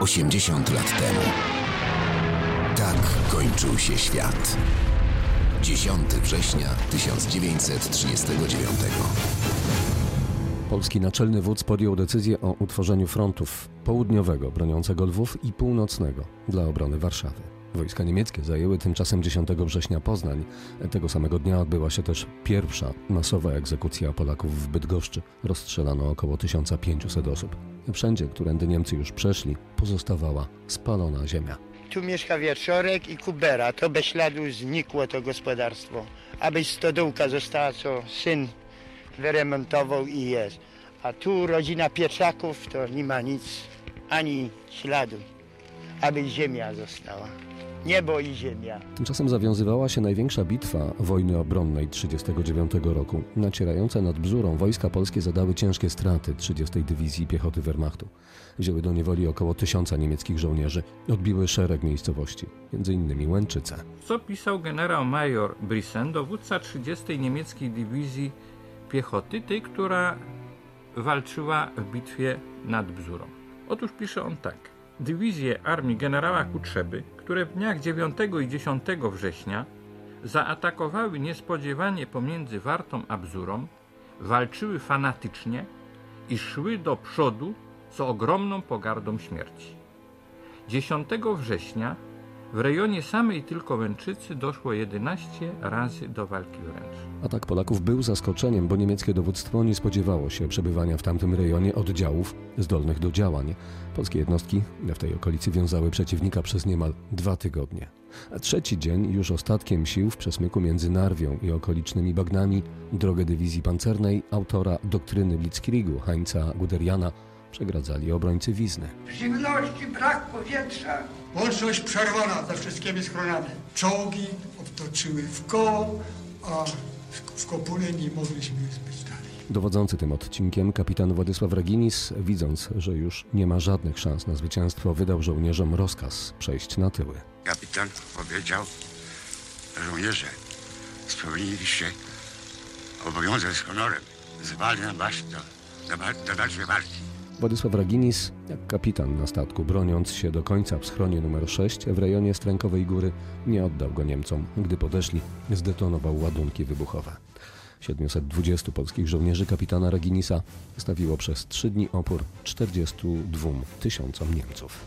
80 lat temu. Tak kończył się świat. 10 września 1939. Polski naczelny wódz podjął decyzję o utworzeniu frontów południowego broniącego Lwów i północnego dla obrony Warszawy. Wojska niemieckie zajęły tymczasem 10 września Poznań. Tego samego dnia odbyła się też pierwsza masowa egzekucja Polaków w Bydgoszczy. Rozstrzelano około 1500 osób. Wszędzie, którędy Niemcy już przeszli, pozostawała spalona ziemia. Tu mieszka Wieczorek i Kubera. To bez śladu znikło to gospodarstwo. Abyś stodółka została, co syn wyremontował i jest. A tu rodzina Pietrzaków to nie ma nic, ani śladu. Aby ziemia została. Niebo i ziemia. Tymczasem zawiązywała się największa bitwa wojny obronnej 1939 roku. Nacierające nad Bzurą wojska polskie zadały ciężkie straty 30. Dywizji Piechoty Wehrmachtu. Wzięły do niewoli około tysiąca niemieckich żołnierzy. Odbiły szereg miejscowości, m.in. Łęczyce. Co pisał generał major Brissen, dowódca 30. niemieckiej dywizji piechoty, tej, która walczyła w bitwie nad Bzurą. Otóż pisze on tak. Dywizje armii generała Kutrzeby, które w dniach 9 i 10 września zaatakowały niespodziewanie pomiędzy Wartą a Bzurą, walczyły fanatycznie i szły do przodu z ogromną pogardą śmierci. 10 września w rejonie samej tylko Łęczycy doszło 11 razy do walki wręcz. Atak Polaków był zaskoczeniem, bo niemieckie dowództwo nie spodziewało się przebywania w tamtym rejonie oddziałów zdolnych do działań. Polskie jednostki w tej okolicy wiązały przeciwnika przez niemal dwa tygodnie. A trzeci dzień, już ostatkiem sił w przesmyku między Narwią i okolicznymi bagnami, drogę dywizji pancernej autora doktryny Blitzkriegu Heinza Guderiana przegradzali obrońcy Wizny. W zimności brak powietrza. Łączność przerwana ze wszystkimi schronami. Czołgi obtoczyły w koło, a w- kopule nie mogliśmy być dalej. Dowodzący tym odcinkiem kapitan Władysław Raginis, widząc, że już nie ma żadnych szans na zwycięstwo, wydał żołnierzom rozkaz przejść na tyły. Kapitan powiedział, żołnierze, spełniliście obowiązek z honorem. Zwalniam was do, do, do dalszej walki. Władysław Raginis, jak kapitan na statku, broniąc się do końca w schronie numer 6 w rejonie Strękowej Góry, nie oddał go Niemcom. Gdy podeszli, zdetonował ładunki wybuchowe. 720 polskich żołnierzy kapitana Raginisa stawiło przez trzy dni opór 42 tysiącom Niemców.